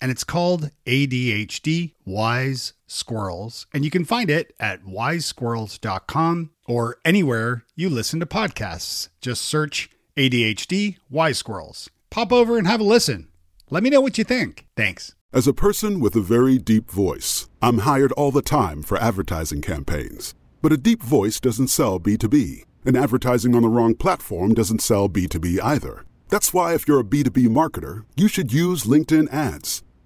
And it's called ADHD Wise Squirrels. And you can find it at wisesquirrels.com or anywhere you listen to podcasts. Just search ADHD Wise Squirrels. Pop over and have a listen. Let me know what you think. Thanks. As a person with a very deep voice, I'm hired all the time for advertising campaigns. But a deep voice doesn't sell B2B, and advertising on the wrong platform doesn't sell B2B either. That's why, if you're a B2B marketer, you should use LinkedIn ads.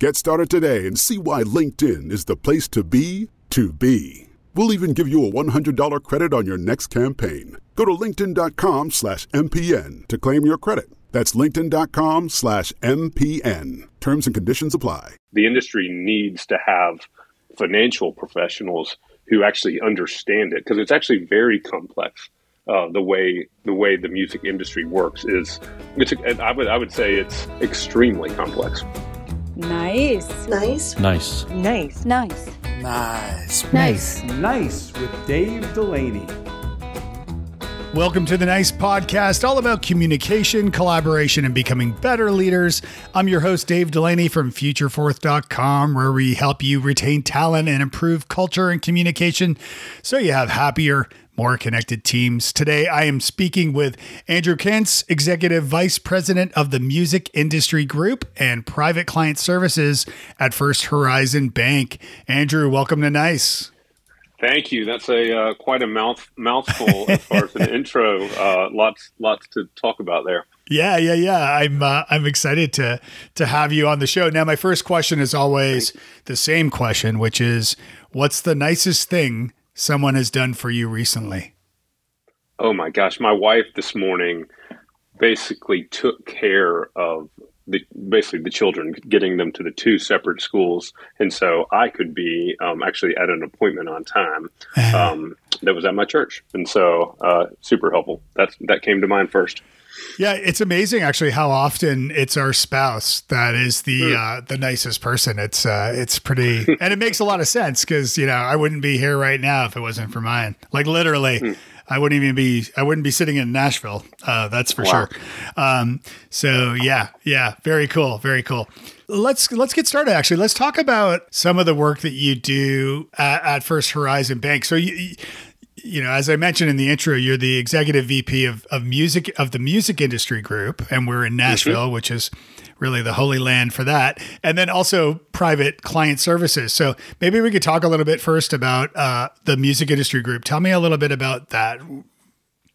Get started today and see why LinkedIn is the place to be to be. We'll even give you a $100 credit on your next campaign. Go to linkedin.com slash MPN to claim your credit. That's linkedin.com slash MPN. Terms and conditions apply. The industry needs to have financial professionals who actually understand it because it's actually very complex. Uh, the way the way the music industry works is, it's, I would I would say it's extremely complex. Nice. Nice. Nice. Nice. Nice. Nice. Nice. Nice with Dave Delaney. Welcome to the Nice Podcast, all about communication, collaboration, and becoming better leaders. I'm your host, Dave Delaney from FutureForth.com, where we help you retain talent and improve culture and communication so you have happier, more connected teams. Today, I am speaking with Andrew Kintz, Executive Vice President of the Music Industry Group and Private Client Services at First Horizon Bank. Andrew, welcome to Nice. Thank you. That's a uh, quite a mouth mouthful as far as an intro. Uh, lots lots to talk about there. Yeah, yeah, yeah. I'm uh, I'm excited to to have you on the show. Now, my first question is always the same question, which is, what's the nicest thing someone has done for you recently? Oh my gosh, my wife this morning basically took care of the, basically the children, getting them to the two separate schools, and so I could be um, actually at an appointment on time um, that was at my church, and so uh, super helpful. That's that came to mind first. Yeah, it's amazing actually how often it's our spouse that is the uh, the nicest person. It's uh, it's pretty, and it makes a lot of sense because you know I wouldn't be here right now if it wasn't for mine. Like literally. I wouldn't even be I wouldn't be sitting in Nashville. Uh, that's for Wow. sure. Um, so yeah, yeah, very cool, very cool. Let's let's get started. Actually, let's talk about some of the work that you do at, at First Horizon Bank. So you you know, as I mentioned in the intro, you're the executive VP of, of music of the music industry group, and we're in Nashville, which is really the holy land for that. And then also private client services. So maybe we could talk a little bit first about uh, the music industry group. Tell me a little bit about that.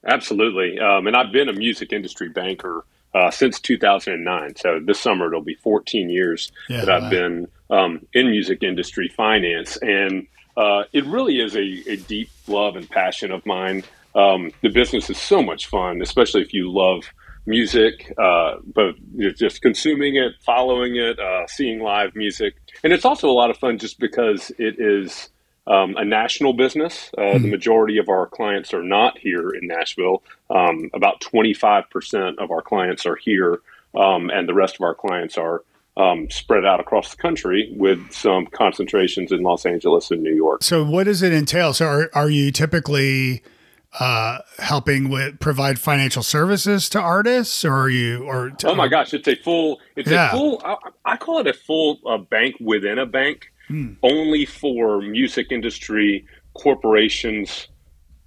Absolutely. Um, and I've been a music industry banker uh, since 2009. So this summer it'll be 14 years Yeah, that I've wow. been um, in music industry finance. And uh, it really is a, a deep love and passion of mine. Um, the business is so much fun, especially if you love music, uh, but you're just consuming it, following it, uh, seeing live music. And it's also a lot of fun just because it is um, a national business. Uh, The majority of our clients are not here in Nashville. Um, about 25% of our clients are here, um, and the rest of our clients are um, spread out across the country with some concentrations in Los Angeles and New York. So what does it entail? So are, are you typically uh, helping with provide financial services to artists or are you or Oh my gosh, it's a full. It's Yeah. a full. I, I call it a full uh, bank within a bank, only for music industry corporations,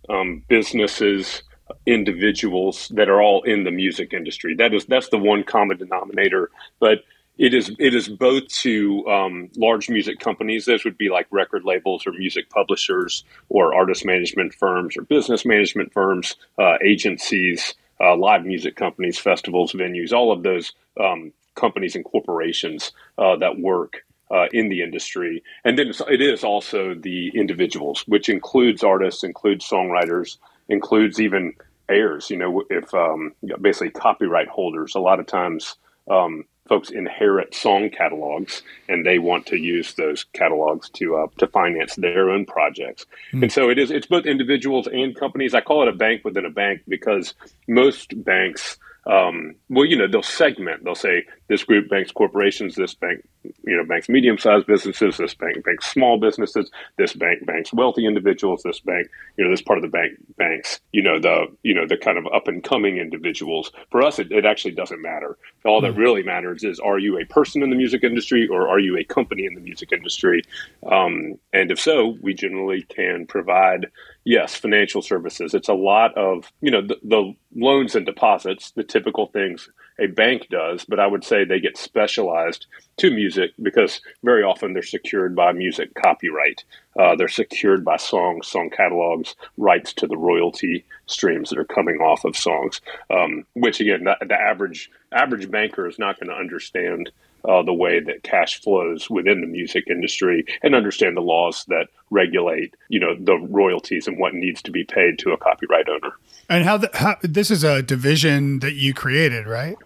um, businesses, individuals that are all in the music industry. That is that's the one common denominator. But it is it is both to um, large music companies. Those would be like record labels or music publishers or artist management firms or business management firms, uh, agencies. uh, live music companies, festivals, venues, all of those um, companies and corporations uh, that work uh, in the industry. And then it is also the individuals, which includes artists, includes songwriters, includes even heirs. You know, if um, basically copyright holders, a lot of times um, folks inherit song catalogs and they want to use those catalogs to uh, to finance their own projects. Mm. And so it is it's both individuals and companies. I call it a bank within a bank because most banks um, well, you know, they'll segment. They'll say this group banks corporations, this bank, you know, banks medium-sized businesses, this bank banks small businesses, this bank banks wealthy individuals, this bank, you know, this part of the bank banks, you know, the you know the kind of up and coming individuals. For us, it, it actually doesn't matter. All that hmm. really matters is are you a person in the music industry or are you a company in the music industry? Um, and if so, we generally can provide yes, financial services. It's a lot of, you know, the, the, loans and deposits, the typical things a bank does, but I would say they get specialized to music because very often they're secured by music copyright. Uh, they're secured by songs, song catalogs, rights to the royalty streams that are coming off of songs. Um, which again, the, the average average banker is not going to understand uh, the way that cash flows within the music industry and understand the laws that regulate, you know, the royalties and what needs to be paid to a copyright owner. And how, the, how this is a division that you created, right?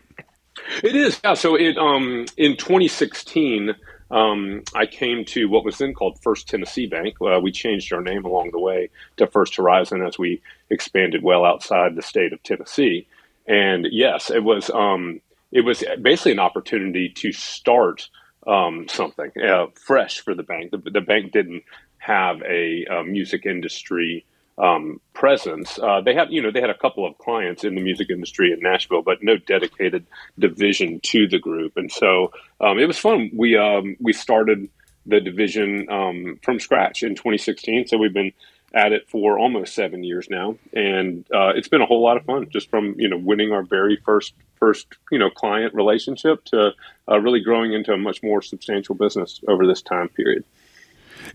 It is. Yeah. So it um in 2016. Um, I came to what was then called First Tennessee Bank. Uh, we changed our name along the way to First Horizon as we expanded well outside the state of Tennessee. And yes, it was um, it was basically an opportunity to start um, something uh, fresh for the bank. The, the, bank didn't have a, a music industry um, presence. Uh, they had, you know, they had a couple of clients in the music industry in Nashville, but no dedicated division to the group. And so um, it was fun. We um, we started the division um, from scratch in 2016. So we've been at it for almost seven years now, and uh, it's been a whole lot of fun. Just from you know winning our very first first you know client relationship to uh, really growing into a much more substantial business over this time period.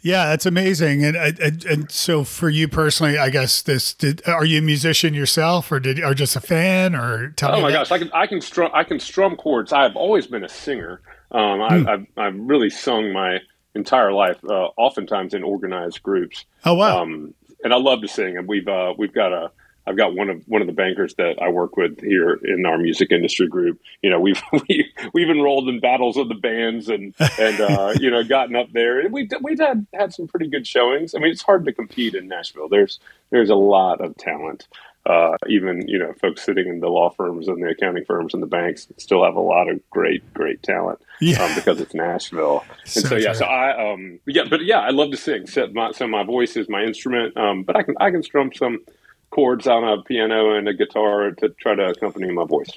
Yeah, that's amazing. And, and, and so for you personally, I guess this did, are you a musician yourself or did or just a fan or tell Oh my that? gosh, I can I can strum I can strum chords. I've always been a singer. Um, I, hmm. I've really sung my entire life, uh, oftentimes in organized groups. Oh wow! Um, and I love to sing. And we've uh, we've got a I've got one of one of the bankers that I work with here in our music industry group. You know, we've we, we've enrolled in battles of the bands and and uh, you know gotten up there, and we've we've had had some pretty good showings. I mean, it's hard to compete in Nashville. There's there's a lot of talent uh, even you know folks sitting in the law firms and the accounting firms and the banks still have a lot of great great talent yeah. um, because it's Nashville. So and so yeah, true. so I um yeah, but yeah, I love to sing. So my, so my voice is my instrument, um, but I can I can strum some chords on a piano and a guitar to try to accompany my voice.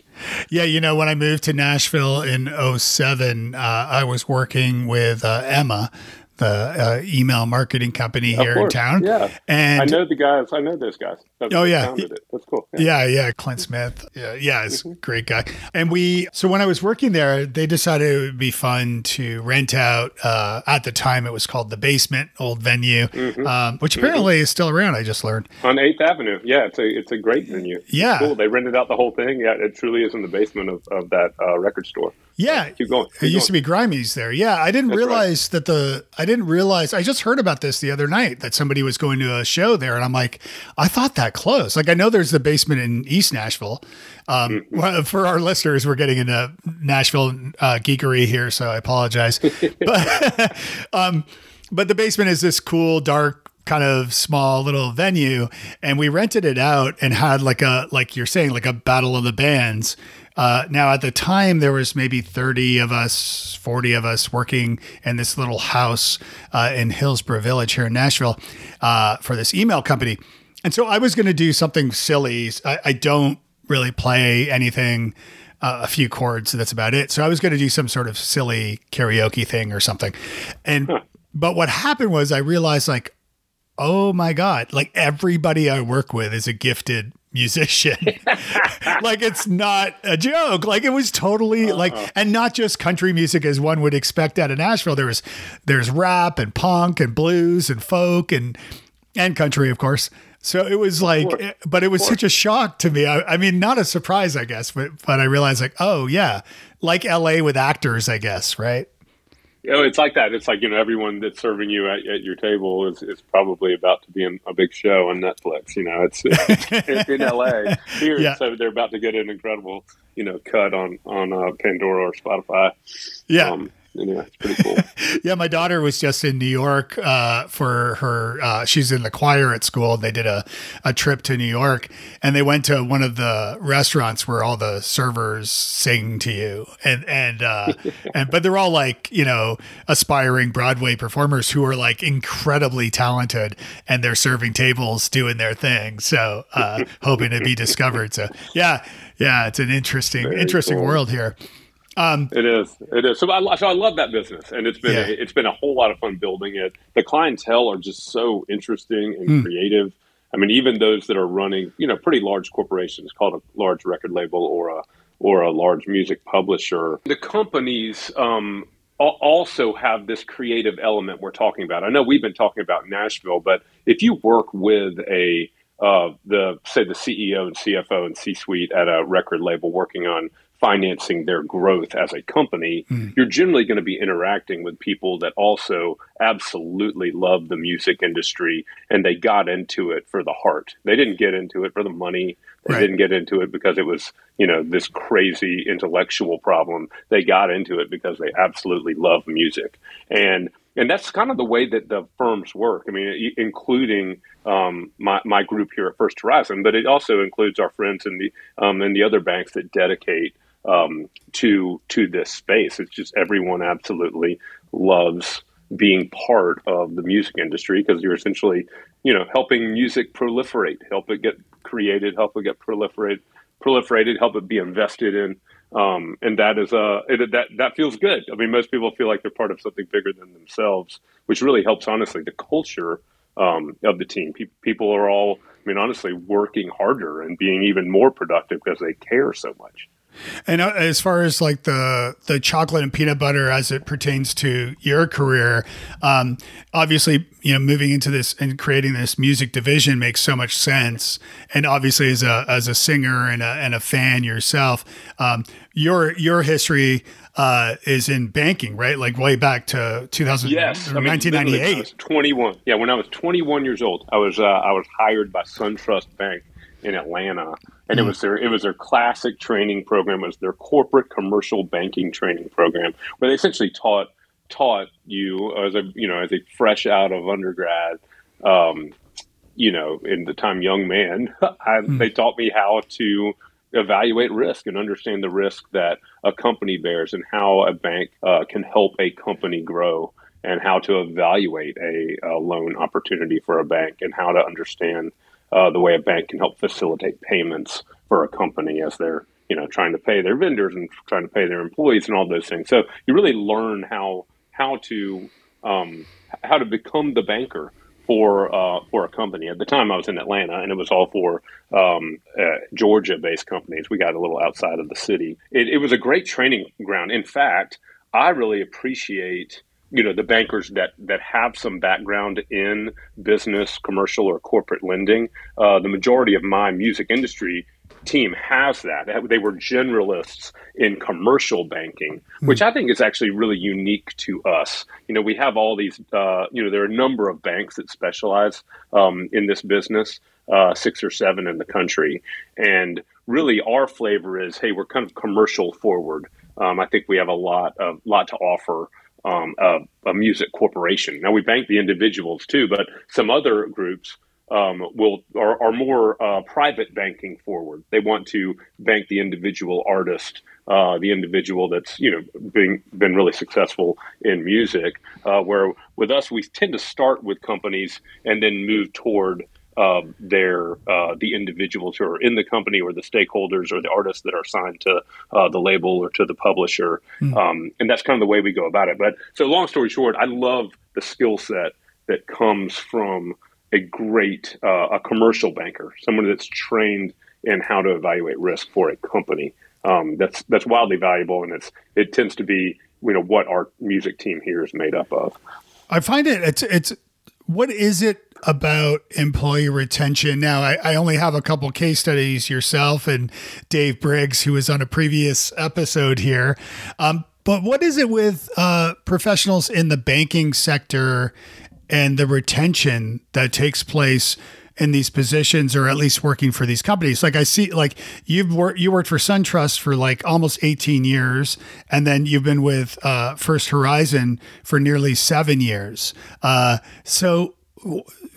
Yeah, you know, when I moved to Nashville in 07, uh, I was working with uh, Emma, the uh, email marketing company here in town. Yeah, and I know the guys. I know those guys. That's oh yeah, that's cool. Yeah. yeah, yeah, Clint Smith. Yeah, yeah, it's mm-hmm. a great guy. And we, so when I was working there, they decided it would be fun to rent out. Uh, at the time, it was called the Basement, old venue, mm-hmm. um, which mm-hmm. apparently mm-hmm. is still around. I just learned on Eighth Avenue. Yeah, it's a it's a great venue. Yeah, cool. They rented out the whole thing. Yeah, it truly is in the basement of, of that uh, record store. Yeah, keep going. Keep it used going. to be Grimey's there. Yeah, I didn't That's realize right. that the I didn't realize I just heard about this the other night that somebody was going to a show there, and I'm like, I thought that close. Like I know there's the basement in East Nashville. Um, mm-hmm. For our listeners, we're getting into Nashville uh, geekery here, so I apologize. but um, but the basement is this cool, dark kind of small little venue and we rented it out and had like a like you're saying like a battle of the bands uh, now, at the time, there was maybe 30 of us, 40 of us working in this little house uh, in Hillsboro Village here in Nashville uh, for this email company. And so I was going to do something silly. I, I don't really play anything, uh, a few chords, that's about it. So I was going to do some sort of silly karaoke thing or something. And, huh. but what happened was I realized, like, oh my God, like everybody I work with is a gifted musician. like it's not a joke. Like it was totally uh like and not just country music as one would expect out of Nashville. There was there's rap and punk and blues and folk and and country, of course. So it was like, course. but it was such a shock to me. I, I mean, not a surprise, I guess, but but I realized like, oh yeah, like L.A. with actors, I guess, right? Oh, it's like that. It's like you know everyone that's serving you at, at your table is, is probably about to be in a big show on Netflix. You know, it's, it's in LA here, Yeah. so they're about to get an incredible you know cut on on uh, Pandora or Spotify. Yeah. Um, anyway, it's pretty cool. Yeah, my daughter was just in New York uh, for her. Uh, she's in the choir at school. They did a, a trip to New York, and they went to one of the restaurants where all the servers sing to you, and and uh, and but they're all like you know aspiring Broadway performers who are like incredibly talented, and they're serving tables, doing their thing. So uh, hoping to be discovered. So yeah, yeah, it's an interesting Very interesting cool. world here. It is. It is. So I, so I love that business, and it's been Yeah. a, it's been a whole lot of fun building it. The clientele are just so interesting and Hmm. creative. I mean, even those that are running, you know, pretty large corporations, called a large record label or a or a large music publisher. The companies um, also have this creative element we're talking about. I know we've been talking about Nashville, but if you work with a uh, the say the CEO and CFO and C-suite at a record label working on financing their growth as a company, you're generally going to be interacting with people that also absolutely love the music industry and they got into it for the heart. They didn't get into it for the money. They Right. didn't get into it because it was, you know, this crazy intellectual problem. They got into it because they absolutely love music. And and that's kind of the way that the firms work. I mean, including um, my my group here at First Horizon, but it also includes our friends in the um, in the other banks that dedicate um, to to this space. It's just everyone absolutely loves being part of the music industry because you're essentially, you know, helping music proliferate, help it get created, help it get proliferate, proliferated, help it be invested in. Um, and that is uh, it, that that feels good. I mean, most people feel like they're part of something bigger than themselves, which really helps. Honestly, the culture um, of the team. Pe- people are all, I mean, honestly, working harder and being even more productive because they care so much. And uh, as far as like the the chocolate and peanut butter as it pertains to your career, um, obviously you know moving into this and creating this music division makes so much sense. And obviously as a as a singer and a and a fan yourself, um, your your history uh, is in banking, right? Like way back to 2000, Yes, I mean, I 1998. was 21. Yeah, when I was 21 years old, I was uh, I was hired by SunTrust Bank in Atlanta, and it was their it was their classic training program. It was their corporate commercial banking training program, where they essentially taught taught you as a you know as a fresh out of undergrad. Um, you know, in the time young man, I, they taught me how to evaluate risk and understand the risk that a company bears and how a bank uh, can help a company grow and how to evaluate a, a loan opportunity for a bank and how to understand uh, the way a bank can help facilitate payments for a company as they're you know trying to pay their vendors and trying to pay their employees and all those things. So you really learn how how to um, how to become the banker for uh, for a company. At the time, I was in Atlanta, and it was all for um, uh, Georgia-based companies. We got a little outside of the city. It, it was a great training ground. In fact, I really appreciate you know the bankers that that have some background in business, commercial, or corporate lending. Uh, the majority of my music industry team has that. They were generalists in commercial banking, which I think is actually really unique to us. You know, we have all these, uh, you know, there are a number of banks that specialize um, in this business, uh, six or seven in the country. And really, our flavor is hey, we're kind of commercial forward. Um, I think we have a lot of lot to offer um, a, a music corporation. Now we bank the individuals too, but some other groups um, will are, are more uh, private banking forward. They want to bank the individual artist, uh, the individual that's you know being been really successful in music. Uh, where with us, we tend to start with companies and then move toward uh, their uh, the individuals who are in the company or the stakeholders or the artists that are signed to uh, the label or to the publisher, um, and that's kind of the way we go about it. But so long story short, I love the skill set that comes from a great uh, a commercial banker, someone that's trained in how to evaluate risk for a company. Um, that's that's wildly valuable, and it's it tends to be you know what our music team here is made up of. I find it it's it's what is it about employee retention. Now, I, I, only have a couple case studies yourself and Dave Briggs, who was on a previous episode here. Um, but what is it with uh, professionals in the banking sector and the retention that takes place in these positions or at least working for these companies. Like I see like you've worked you worked for SunTrust for like almost 18 years and then you've been with uh, First Horizon for nearly 7 years. Uh, so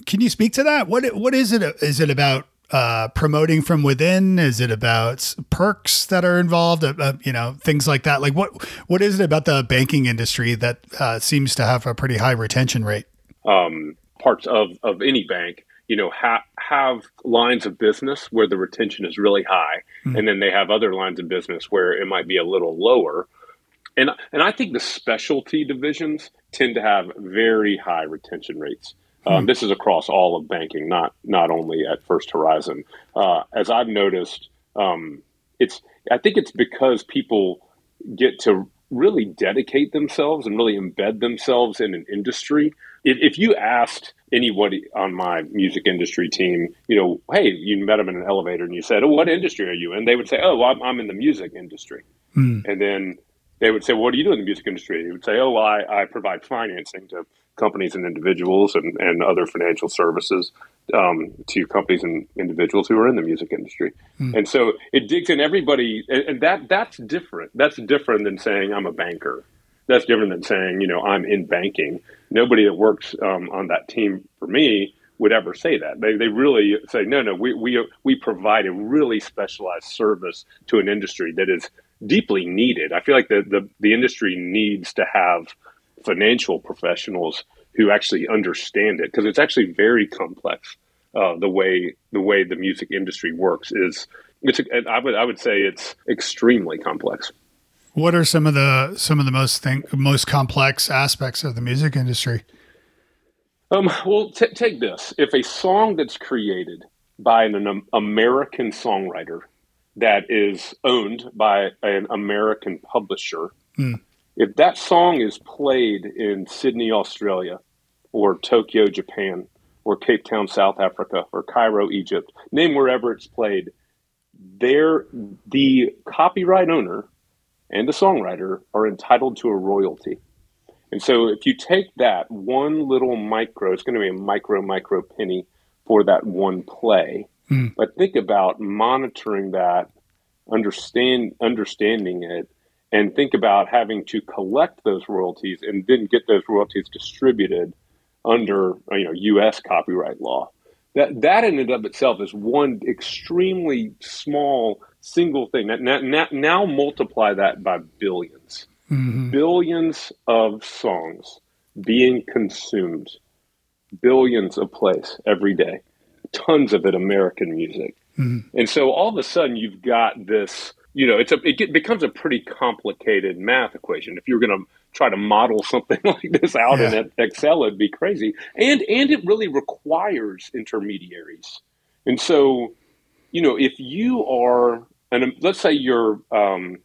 can you speak to that? What what is it is it about uh, promoting from within? Is it about perks that are involved? Uh, uh, you know, things like that. Like what what is it about the banking industry that uh, seems to have a pretty high retention rate? Um, parts of of any bank you know ha- have lines of business where the retention is really high mm-hmm. and then they have other lines of business where it might be a little lower and and I think the specialty divisions tend to have very high retention rates um, mm-hmm. this is across all of banking not not only at First Horizon uh, as I've noticed um, it's I think it's because people get to really dedicate themselves and really embed themselves in an industry if, if you asked anybody on my music industry team, you know, hey, you met them in an elevator and you said, oh, what industry are you in? They would say, oh, well, I'm, I'm in the music industry. Mm. And then they would say, well, what do you do in the music industry? He would say, oh, well, I, I provide financing to companies and individuals and, and other financial services um, to companies and individuals who are in the music industry. Mm. And so it digs in everybody, and, that that's different. That's different than saying I'm a banker that's different than saying, you know, I'm in banking. Nobody that works um, on that team for me would ever say that. They, they really say, no, no, we, we, we provide a really specialized service to an industry that is deeply needed. I feel like the, the, the industry needs to have financial professionals who actually understand it because it's actually very complex. Uh, the way the way the music industry works is it's I would I would say it's extremely complex. What are some of the some of the most thing, most complex aspects of the music industry? Um, well, t- take this: if a song that's created by an, an American songwriter that is owned by an American publisher, mm. If that song is played in Sydney, Australia, or Tokyo, Japan, or Cape Town, South Africa, or Cairo, Egypt, name wherever it's played, there the copyright owner and the songwriter are entitled to a royalty. And so if you take that one little micro, it's going to be a micro, micro penny for that one play. Mm. But think about monitoring that, understand understanding it, and think about having to collect those royalties and then get those royalties distributed under you know U.S. copyright law. That that in and of itself is one extremely small single thing. Now, now, now multiply that by 1000000000s mm-hmm. billions of songs being consumed, billions of plays every day, tons of it American music. Mm-hmm. And so all of a sudden you've got this, you know, it's a, it get, becomes a pretty complicated math equation. If you're going to try to model something like this out yeah. in Excel, it'd be crazy. And, and it really requires intermediaries. And so, you know, if you are and let's say you're, um,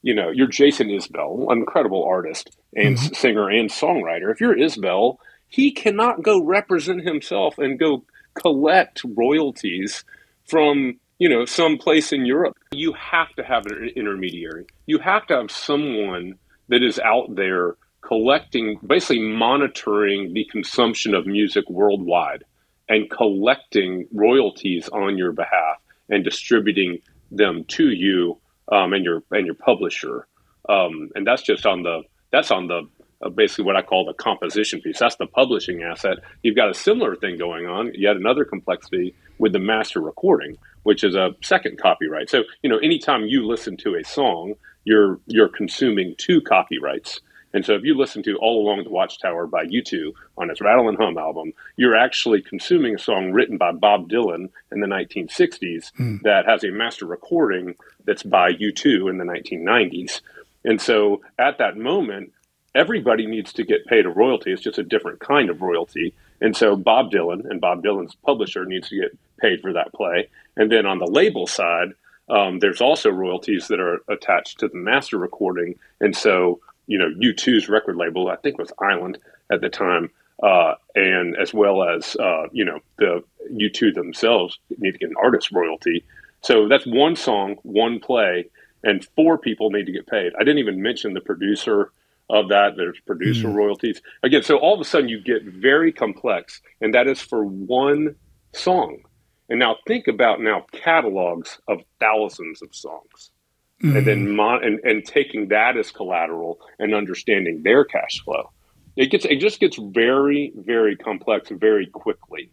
you know, you're Jason Isbell, an incredible artist and mm-hmm. singer and songwriter. If you're Isbell, he cannot go represent himself and go collect royalties from you know some place in Europe. You have to have an intermediary. You have to have someone that is out there collecting, basically monitoring the consumption of music worldwide and collecting royalties on your behalf and distributing them to you um, and your and your publisher. Um, and that's just on the that's on the uh, basically what I call the composition piece. That's the publishing asset. You've got a similar thing going on, yet another complexity with the master recording, which is a second copyright. So you know, anytime you listen to a song, you're you're consuming two copyrights. And so if you listen to All Along the Watchtower by U2 on its Rattle and Hum album, you're actually consuming a song written by Bob Dylan in the 1960s mm. that has a master recording that's by U2 in the 1990s. And so at that moment, everybody needs to get paid a royalty. It's just a different kind of royalty. And so Bob Dylan and Bob Dylan's publisher needs to get paid for that play. And then on the label side, um, there's also royalties that are attached to the master recording. And so you know, U2's record label, I think was Island at the time, uh, and as well as uh, you know the U2 themselves need to get an artist royalty. So that's one song, one play, and four people need to get paid. I didn't even mention the producer of that. There's producer mm royalties again. So all of a sudden you get very complex, and that is for one song. And now think about now catalogs of thousands of songs. mm And then mon- and, and taking that as collateral and understanding their cash flow it gets it just gets very very complex very quickly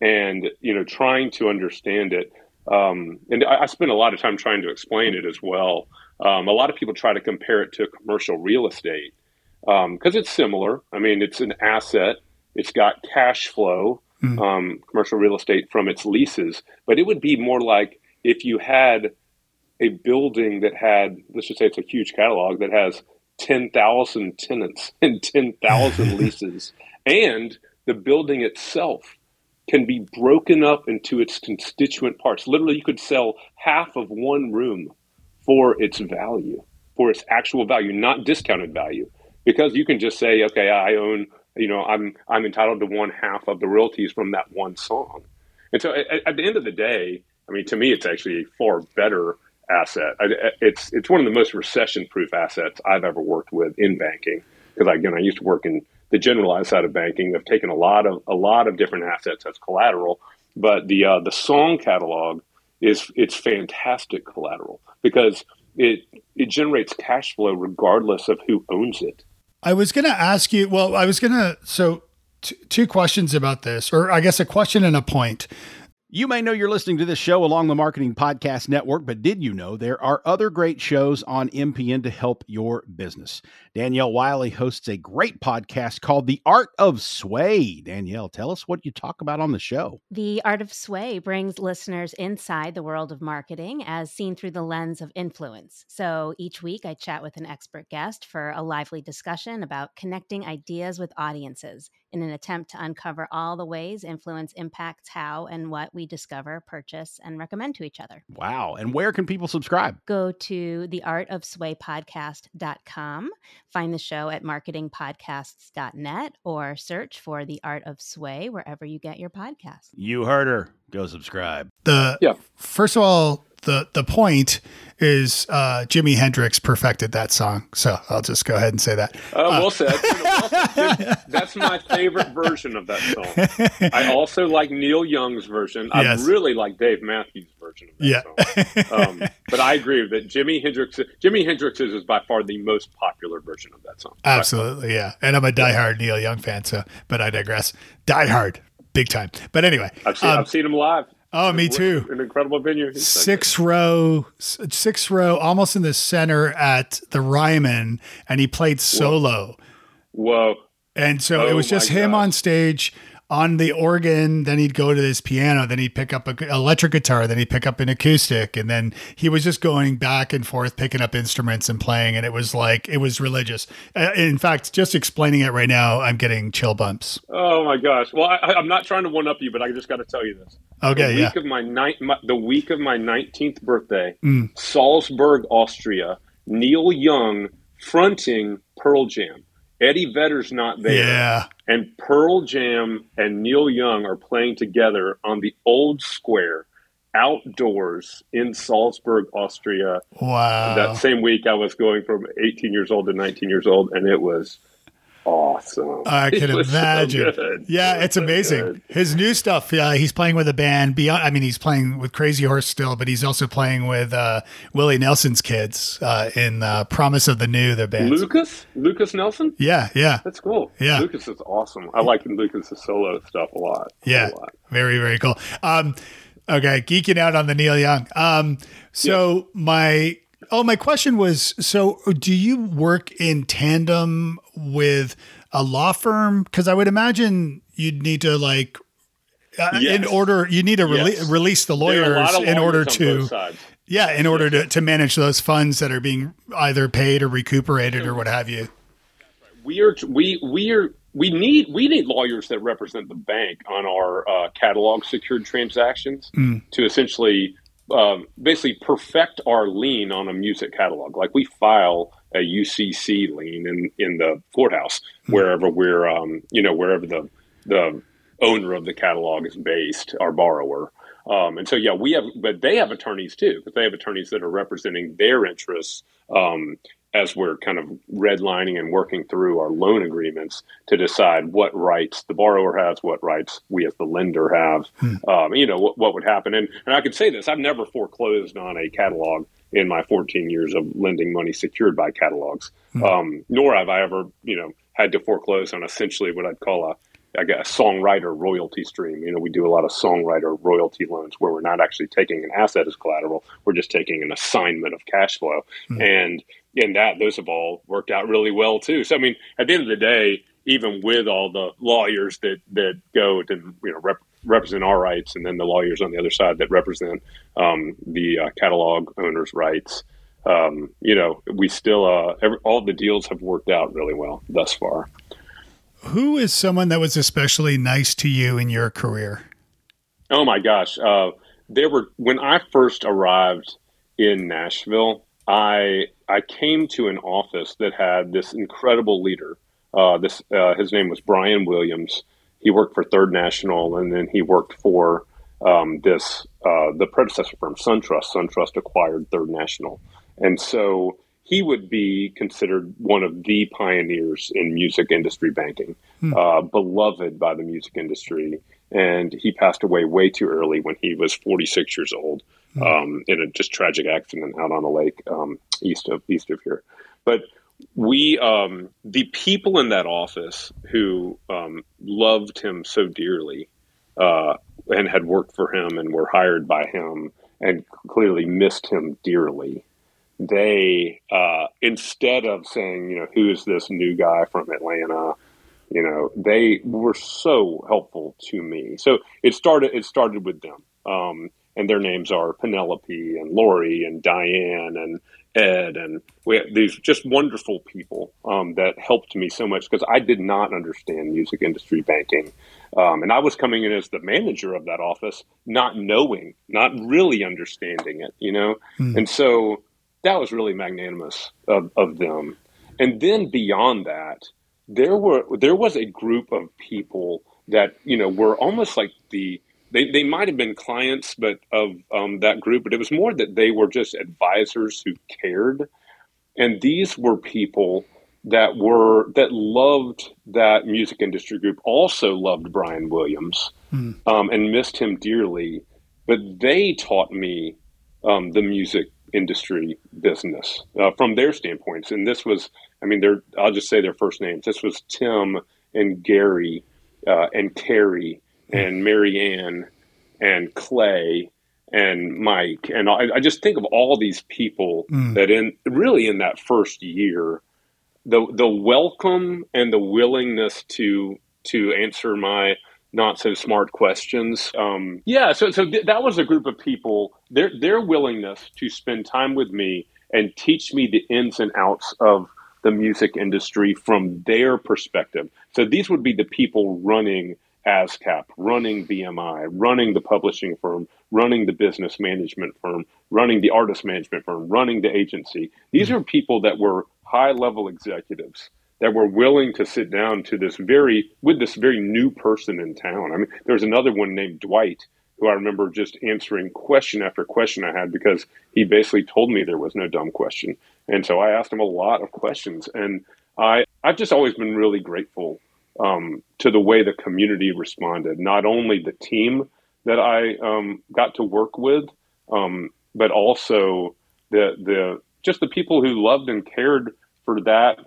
and you know trying to understand it um, and I, I spend a lot of time trying to explain it as well um, a lot of people try to compare it to commercial real estate because um, it's similar i mean it's an asset it's got cash flow mm. commercial real estate from its leases but it would be more like if you had a building that had let's just say it's a huge catalog that has 10,000 tenants and 10,000 leases. And the building itself can be broken up into its constituent parts. Literally, you could sell half of one room for its value, for its actual value, not discounted value. Because you can just say, okay, I own, you know, I'm I'm entitled to one half of the royalties from that one song. And so at, at the end of the day, I mean, to me, it's actually a far better asset. It's it's one of the most recession proof assets I've ever worked with in banking because again I used to work in the generalized side of banking. I've taken a lot of a lot of different assets as collateral, but the uh, the song catalog is it's fantastic collateral because it it generates cash flow regardless of who owns it. I was going to ask you. Well, I was going to so. T- two questions about this, or I guess a question and a point. You may know you're listening to this show along the Marketing Podcast Network, but did you know there are other great shows on MPN to help your business? Danielle Wiley hosts a great podcast called The Art of Sway. Danielle, tell us what you talk about on the show. The Art of Sway brings listeners inside the world of marketing as seen through the lens of influence. So each week I chat with an expert guest for a lively discussion about connecting ideas with audiences in an attempt to uncover all the ways influence impacts how and what we discover, purchase, and recommend to each other. Wow. And where can people subscribe? Go to theartofswaypodcast.com, find the show at marketingpodcasts.net, or search for The Art of Sway wherever you get your podcast. You heard her. Go subscribe. The yeah. First of all, the the point is uh, Jimi Hendrix perfected that song. So I'll just go ahead and say that. Uh, well uh, said. Well said. That's my favorite version of that song. I also like Neil Young's version. Yes. I really like Dave Matthews' version of that yeah. song. Um, but I agree that Jimi Hendrix Jimi Hendrix's is by far the most popular version of that song. Absolutely, yeah. And I'm a diehard Neil Young fan, so but I digress. Diehard, big time. But anyway, I've seen, um, I've seen him live. Oh, me too. An incredible venue. Six row, six row, almost in the center at the Ryman, and he played solo. Whoa. And so oh it was just him on stage on the organ, then he'd go to his piano, then he'd pick up an electric guitar, then he'd pick up an acoustic, and then he was just going back and forth, picking up instruments and playing, and it was like it was religious. Uh, in fact, just explaining it right now, I'm getting chill bumps. Oh my gosh! Well, I, am not trying to one up you, but I just got to tell you this. Okay, the week yeah. of my, ninth, my, the week of my 19th birthday, mm. Salzburg, Austria. Neil Young fronting Pearl Jam. Eddie Vedder's not there. Yeah. And Pearl Jam and Neil Young are playing together on the old square outdoors in Salzburg, Austria. Wow. That same week I was going from 18 years old to 19 years old and it was awesome. I can imagine. So yeah, it it's amazing. His new stuff. Yeah, he's playing with a band beyond. I mean, he's playing with Crazy Horse still, but he's also playing with uh, Willie Nelson's kids uh, in uh, Promise of the New. The band. Lukas. Lukas Nelson. Yeah, yeah. That's cool. Yeah, Lukas is awesome. I like Lukas's solo stuff a lot. Yeah, a lot. very very cool. Um, okay, geeking out on the Neil Young. Um, so yes. my Oh, my question was so do you work in tandem with a law firm? Because I would imagine you'd need to like uh, yes. in order you need to rele- yes. release the lawyers, lawyers in order to yeah in order to, to manage those funds that are being either paid or recuperated or what have you we are we we are we need we need lawyers that represent the bank on our uh, catalog secured transactions mm. to essentially um, basically perfect our lien on a music catalog. Like we file a UCC lien in in the courthouse hmm. wherever we're um, you know wherever the the owner of the catalog is based, our borrower. Um, and so, yeah, we have, but they have attorneys too, because they have attorneys that are representing their interests um, as we're kind of redlining and working through our loan agreements to decide what rights the borrower has, what rights we as the lender have, hmm. um, you know, what, what, would happen. And, and I could say this I've never foreclosed on a catalog in my 14 years of lending money secured by catalogs, hmm. um, nor have I ever, you know, had to foreclose on essentially what I'd call a I guess, songwriter royalty stream. You know, we do a lot of songwriter royalty loans where we're not actually taking an asset as collateral; we're just taking an assignment of cash flow, mm-hmm. and in that those have all worked out really well too. So, I mean, at the end of the day, even with all the lawyers that that go to you know rep, represent our rights, and then the lawyers on the other side that represent um, the uh, catalog owners' rights. Um, you know, we still uh, every, all the deals have worked out really well thus far. Who is someone that was especially nice to you in your career? Oh my gosh, uh, there were when I first arrived in Nashville. I I came to an office that had this incredible leader. Uh, this uh, his name was Brian Williams. He worked for Third National, and then he worked for um, this uh, the predecessor firm SunTrust. SunTrust acquired Third National, and so he would be considered one of the pioneers in music industry banking, hmm. uh, beloved by the music industry. And he passed away way too early when he was 46 years old hmm. um, in a just tragic accident out on a lake um, east of east of here. But we, um, the people in that office who um, loved him so dearly uh, and had worked for him and were hired by him and clearly missed him dearly they uh, instead of saying, you know, who is this new guy from Atlanta, you know, they were so helpful to me. So it started. It started with them, um, and their names are Penelope and Lori and Diane and Ed, and we have these just wonderful people um, that helped me so much because I did not understand music industry banking. Um, and I was coming in as the manager of that office, not knowing, not really understanding it, you know? Mm. And so that was really magnanimous of, of them. And then beyond that, there were there was a group of people that you know were almost like the they, they might have been clients but of um, that group but it was more that they were just advisors who cared and these were people that were that loved that music industry group also loved brian williams mm. um, and missed him dearly but they taught me um, the music industry business uh, from their standpoints. And this was, I mean, they're, I'll just say their first names. This was Tim and Gary uh, and Carrie and Marianne and Clay and Mike. And I, I, just think of all these people mm. that in really in that first year, the the welcome and the willingness to to answer my not so smart questions. Um, yeah, so so th- that was a group of people. Their their willingness to spend time with me and teach me the ins and outs of the music industry from their perspective. So these would be the people running ASCAP, running BMI, running the publishing firm, running the business management firm, running the artist management firm, running the agency. These mm-hmm. are people that were high level executives that were willing to sit down to this very with this very new person in town. I mean, there's another one named Dwight who I remember just answering question after question I had because he basically told me there was no dumb question, and so I asked him a lot of questions, and I I've just always been really grateful um, to the way the community responded. Not only the team that I um, got to work with, um, but also the the just the people who loved and cared for that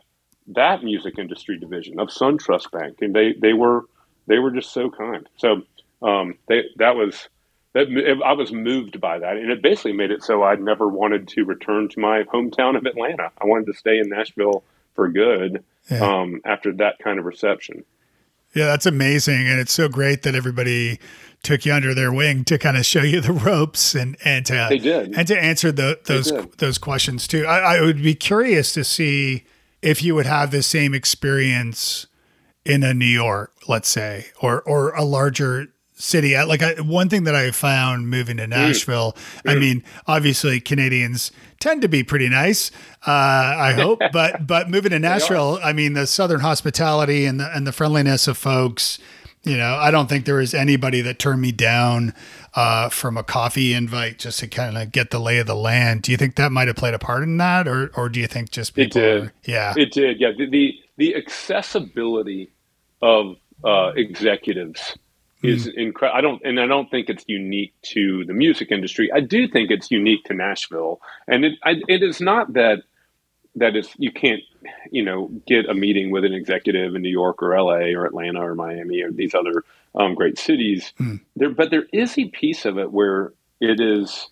that music industry division of SunTrust Bank, and they they were they were just so kind. So um, they that was that I was moved by that, and it basically made it so I never wanted to return to my hometown of Atlanta. I wanted to stay in Nashville for good yeah. um, after that kind of reception. Yeah, that's amazing, and it's so great that everybody took you under their wing to kind of show you the ropes and and to they did. and to answer the, those those questions too. I, I would be curious to see if you would have the same experience in a New York, let's say, or or a larger city. I, like I, one thing that I found moving to Nashville. I mean, obviously Canadians tend to be pretty nice. Uh, I hope, but but moving to Nashville, I mean, the southern hospitality and the and the friendliness of folks. You know, I don't think there was anybody that turned me down uh, from a coffee invite just to kind of get the lay of the land. Do you think that might have played a part in that, or or do you think just people? It did. Are, yeah, it did. Yeah, the the, the accessibility of uh, executives is incredible. I don't, and I don't think it's unique to the music industry. I do think it's unique to Nashville, and it I, it is not that that is you can't you know get a meeting with an executive in New York or L.A. or Atlanta or Miami or these other um, great cities. There, but there is a piece of it where it is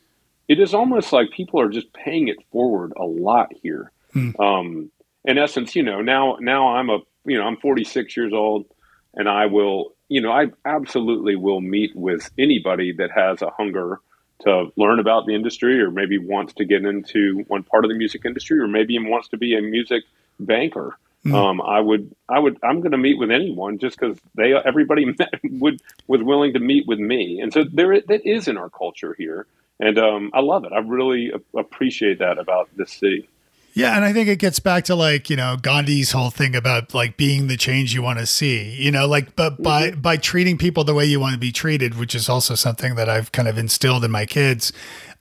it is almost like people are just paying it forward a lot here. Um, in essence, you know, now now I'm a you know I'm 46 years old, and I will you know I absolutely will meet with anybody that has a hunger to learn about the industry, or maybe wants to get into one part of the music industry, or maybe even wants to be a music banker. Um, I would, I would, I'm going to meet with anyone just because they, everybody met, would was willing to meet with me, and so there, that is in our culture here, and um, I love it. I really appreciate that about this city. Yeah, and I think it gets back to like you know Gandhi's whole thing about like being the change you want to see. You know, like but by by treating people the way you want to be treated, which is also something that I've kind of instilled in my kids.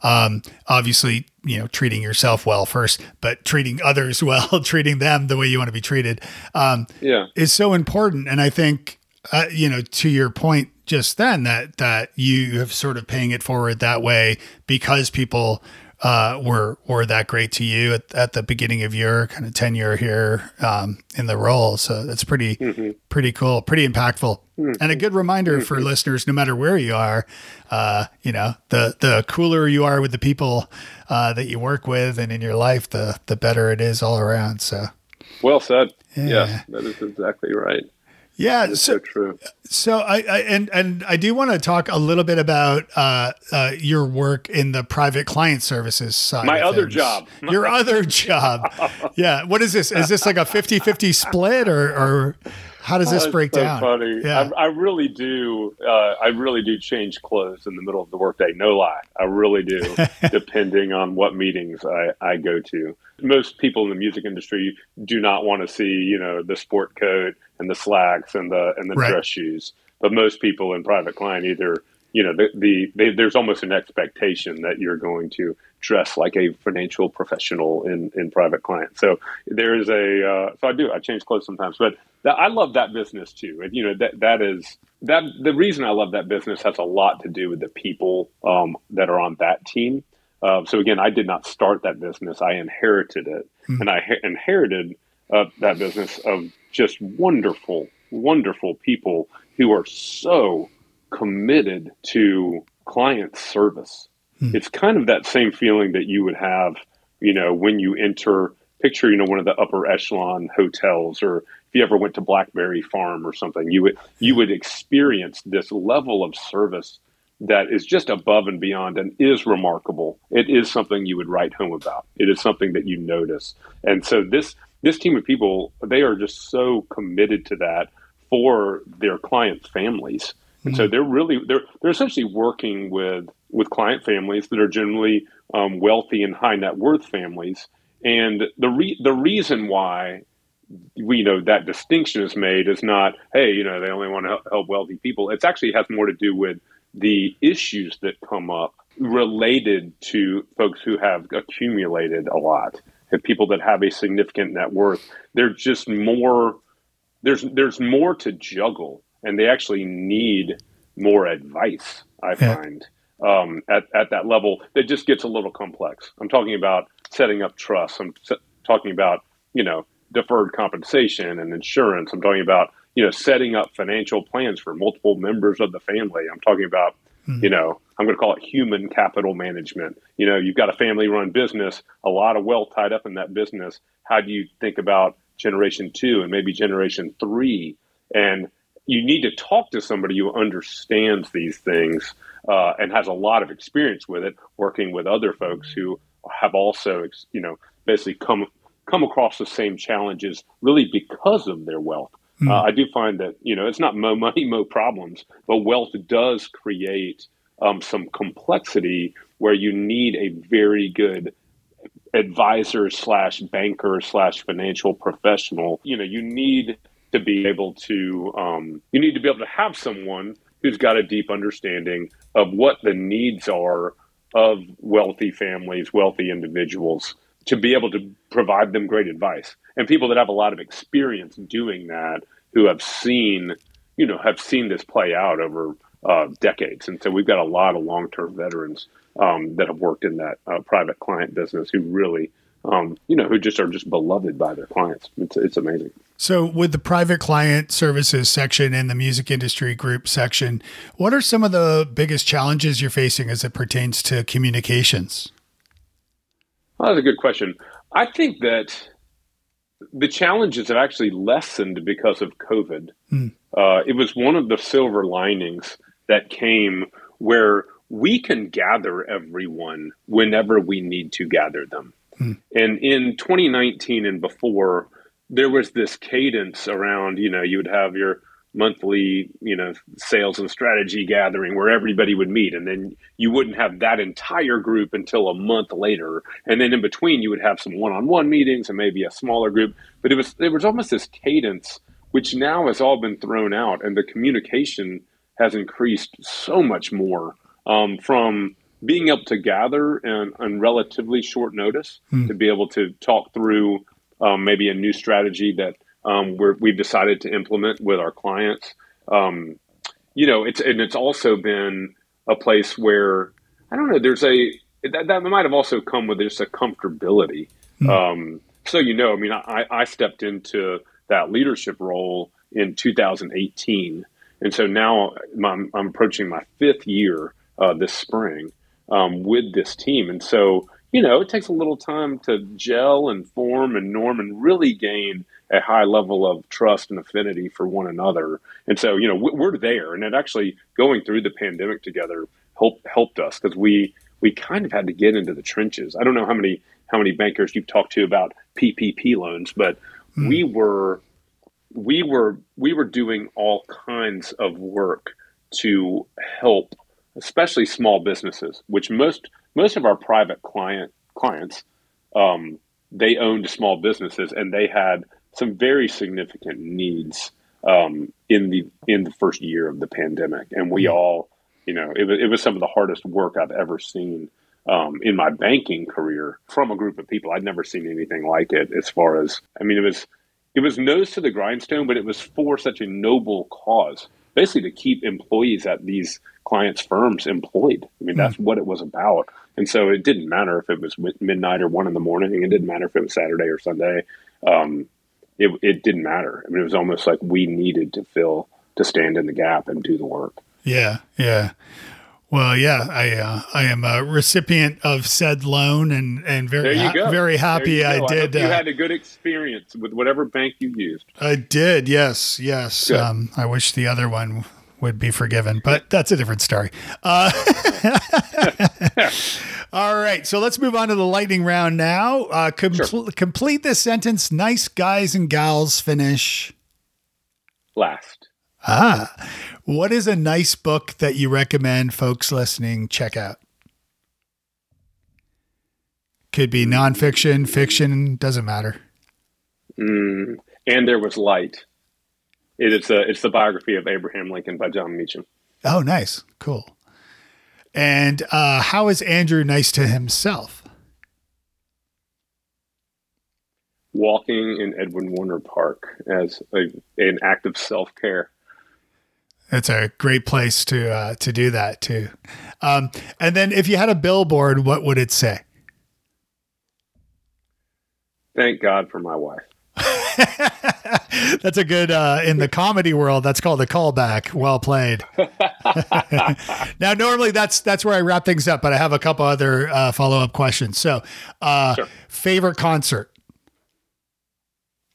Um, obviously, you know, treating yourself well first, but treating others well, treating them the way you want to be treated, um, Yeah. is so important. And I think, uh, you know, to your point just then, that that you have sort of paying it forward that way because people uh, were were that great to you at, at the beginning of your kind of tenure here um, in the role. So that's pretty pretty cool, pretty impactful, and a good reminder for listeners, no matter where you are. Uh, you know, the the cooler you are with the people uh, that you work with and in your life, the the better it is all around. So Well said. Yeah. Yes, that is exactly right. Yeah, So so true. So I, I and and I do want to talk a little bit about uh, uh, your work in the private client services side. My other things. job. Your other job. Yeah. What is this? Is this like a 50-50 split or or how does this Oh, break so down? Funny. Yeah. I, I really do. Uh, I really do change clothes in the middle of the workday. No lie, I really do. depending on what meetings I, I go to. Most people in the music industry do not want to see, you know, the sport coat and the slacks and the and the Right. dress shoes. But most people in private client either, you know, the, the they, there's almost an expectation that you're going to dress like a financial professional in, in private client. So there is a uh, so I do I change clothes sometimes, but I love that business too. And you know that that is that the reason I love that business has a lot to do with the people um, that are on that team. Uh, so again, I did not start that business; I inherited it, and I he- inherited uh, that business of just wonderful, wonderful people who are so committed to client service. Hmm. It's kind of that same feeling that you would have, you know, when you enter. Picture, you know, one of the upper echelon hotels, or if you ever went to Blackberry Farm or something, you would you would experience this level of service that is just above and beyond and is remarkable. It is something you would write home about. It is something that you notice. And so this this team of people, they are just so committed to that for their clients' families. And so they're really they're they're essentially working with with client families that are generally um, wealthy and high net worth families. And the re- the reason why we you know that distinction is made is not hey you know they only want to help, help wealthy people. It actually has more to do with the issues that come up related to folks who have accumulated a lot and people that have a significant net worth. They're just more there's there's more to juggle, and they actually need more advice. I Yeah. find um, at at that level that just gets a little complex. I'm talking about setting up trusts. I'm talking about you know deferred compensation and insurance. I'm talking about you know setting up financial plans for multiple members of the family. I'm talking about you know I'm going to call it human capital management. You know you've got a family run business, a lot of wealth tied up in that business. How do you think about generation two and maybe generation three? And you need to talk to somebody who understands these things uh, and has a lot of experience with it, working with other folks who have also, you know, basically come come across the same challenges, really because of their wealth. Uh, I do find that you know it's not mo money, mo problems, but wealth does create um, some complexity where you need a very good advisor slash banker slash financial professional. You know, you need to be able to um, you need to be able to have someone who's got a deep understanding of what the needs are of wealthy families, wealthy individuals, to be able to provide them great advice. And people that have a lot of experience doing that, who have seen, you know, have seen this play out over uh, decades. And so we've got a lot of long term veterans um, that have worked in that uh, private client business who really, um, you know, who just are just beloved by their clients. It's, it's amazing. So, with the private client services section and the music industry group section, what are some of the biggest challenges you're facing as it pertains to communications? Well, that's a good question. I think that the challenges have actually lessened because of COVID. Mm. Uh, it was one of the silver linings that came where we can gather everyone whenever we need to gather them. And in 2019 and before, there was this cadence around, you know, you would have your monthly, you know, sales and strategy gathering where everybody would meet. And then you wouldn't have that entire group until a month later. And then in between you would have some one-on-one meetings and maybe a smaller group. But it was there was almost this cadence, which now has all been thrown out and the communication has increased so much more um, from being able to gather and in relatively short notice hmm. to be able to talk through um, maybe a new strategy that um, we have decided to implement with our clients. Um, you know, it's and it's also been a place where I don't know. There's a that, that might have also come with just a comfortability. Mm. so you know, I mean, I, I stepped into that leadership role in 2018, and so now I'm, I'm approaching my fifth year uh, this spring um, with this team, and so you know, it takes a little time to gel and form and norm and really gain a high level of trust and affinity for one another. And so, you know, we're there, and it actually going through the pandemic together helped helped us because we we kind of had to get into the trenches. I don't know how many how many bankers you've talked to about PPP loans, but mm. we were we were we were doing all kinds of work to help especially small businesses, which most most of our private client clients um, they owned small businesses and they had some very significant needs um, in the in the first year of the pandemic, and we mm-hmm. all, you know, it was it was some of the hardest work I've ever seen um, in my banking career from a group of people. I'd never seen anything like it. As far as I mean, it was it was nose to the grindstone, but it was for such a noble cause, basically to keep employees at these clients' firms employed. I mean, that's mm. what it was about. And so it didn't matter if it was midnight or one in the morning. It didn't matter if it was Saturday or Sunday. Um, it, it didn't matter. I mean, it was almost like we needed to fill to stand in the gap and do the work. Yeah, yeah. Well, yeah, I uh, I am a recipient of said loan and and very ha- very happy I did. I you uh, had a good experience with whatever bank you used. I did. Yes, yes. Um, I wish the other one would be forgiven, but that's a different story. Uh, all right, so let's move on to the lightning round now. Uh, com- sure. Complete this sentence. Nice guys and gals finish last. Ah, what is a nice book that you recommend folks listening check out? Could be nonfiction, fiction, doesn't matter. Mm, and there was light. It's a it's the biography of Abraham Lincoln by Jon Meacham. Oh, nice, cool. And uh, how is Andrew nice to himself? Walking in Edwin Warner Park as a, an act of self care. It's a great place to uh, to do that too. Um, and then, if you had a billboard, what would it say? Thank God for my wife. that's a good uh, in the comedy world. That's called a callback. Well played. now, normally that's that's where I wrap things up, but I have a couple other uh, follow up questions. So, uh, sure. favorite concert?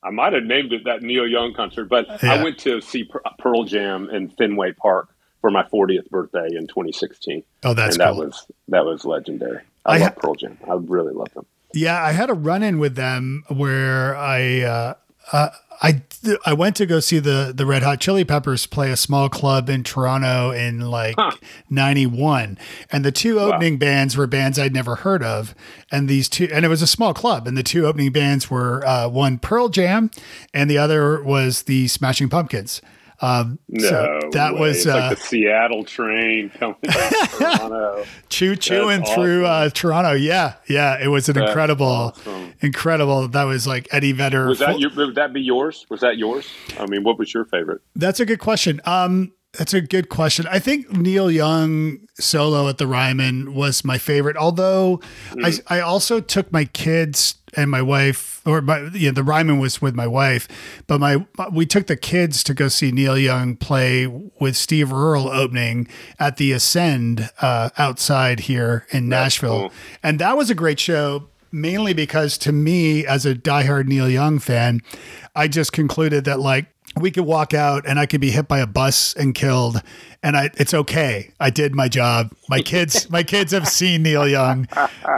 I might have named it that Neil Young concert, but yeah. I went to see Pearl Jam in Fenway Park for my 40th birthday in 2016. Oh, that's and that was that was legendary. I, I love ha- Pearl Jam. I really love them. Yeah, I had a run in with them where I uh, uh, I I went to go see the the Red Hot Chili Peppers play a small club in Toronto in like Huh. 91 and the two opening bands were bands I'd never heard of and these two and it was a small club and the two opening bands were uh, one Pearl Jam and the other was the Smashing Pumpkins. Um, No, so that way. was uh, like the Seattle train coming to Toronto. choo chooing That's through uh. Toronto. Yeah, yeah, it was an That's incredible, awesome. incredible. That was like Eddie Vedder. Was that your, would that be yours? Was that yours? I mean, what was your favorite? That's a good question. Um, that's a good question. I think Neil Young solo at the Ryman was my favorite. Although I, I also took my kids and my wife, or my yeah, the Ryman was with my wife, but my we took the kids to go see Neil Young play with Steve Earle opening at the Ascend uh, outside here in Nashville, cool. and that was a great show. Mainly because to me, as a diehard Neil Young fan, I just concluded that like we could walk out and I could be hit by a bus and killed, and I it's okay. I did my job. My kids, my kids have seen Neil Young,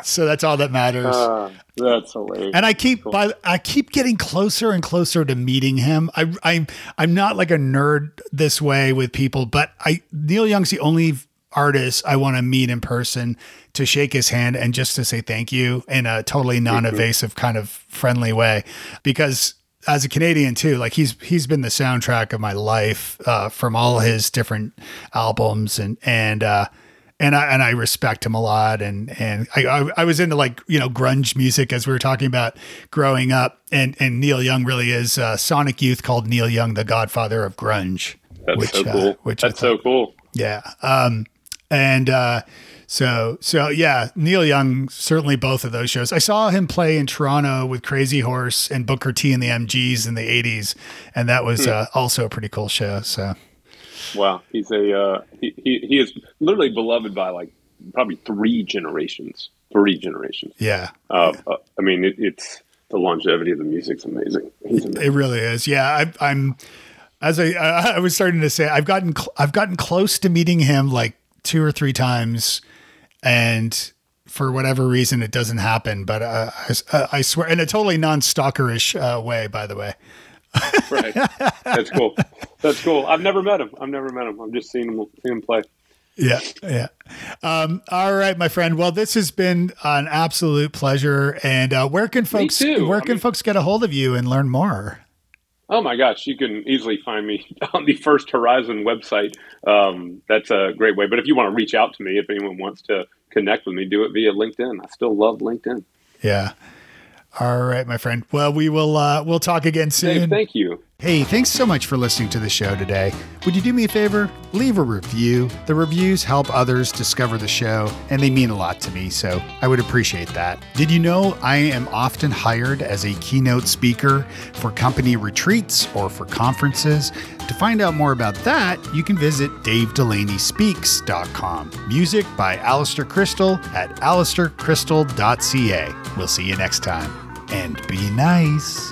so that's all that matters. Uh, that's hilarious. and I keep by, I keep getting closer and closer to meeting him. I I'm I'm not like a nerd this way with people, but I Neil Young's the only artist I want to meet in person to shake his hand and just to say thank you in a totally non-evasive kind of friendly way because as a Canadian too, like he's he's been the soundtrack of my life uh, from all his different albums and and uh, and I and I respect him a lot and and I, I I was into like you know grunge music as we were talking about growing up and and Neil Young really is uh, Sonic Youth called Neil Young the Godfather of grunge. That's so uh, cool. which that's so cool. yeah. Um, and uh, so so yeah, Neil Young certainly both of those shows. I saw him play in Toronto with Crazy Horse and Booker T and the MGs in the '80s, and that was uh, also a pretty cool show. So Wow, he's a uh, he, he he is literally beloved by like probably three generations. Three generations. yeah, Uh, uh, I mean, it, it's the longevity of the music's amazing. Amazing. it really is. Yeah, I, I'm as I I I was starting to say, I've gotten cl- I've gotten close to meeting him like two or three times, and for whatever reason, it doesn't happen. But uh, I, I swear, in a totally non-stalkerish uh, way, by the way. right. That's cool. That's cool. I've never met him. I've never met him. I've just seen him seen him play. Yeah, yeah. Um, all right, my friend. Well, this has been an absolute pleasure. And uh, where can folks where I can mean- folks get a hold of you and learn more? Oh my gosh, you can easily find me on the First Horizon website. Um, that's a great way. But if you want to reach out to me, if anyone wants to connect with me, do it via LinkedIn. I still love LinkedIn. Yeah. All right, my friend. Well, we will uh, we'll talk again soon. Dave, thank you. Hey, thanks so much for listening to the show today. Would you do me a favor? Leave a review. The reviews help others discover the show, and they mean a lot to me, so I would appreciate that. Did you know I am often hired as a keynote speaker for company retreats or for conferences? To find out more about that, you can visit davedelaney.speaks.com. Music by Alistair Crystal at alistaircrystal.ca. We'll see you next time. And be nice.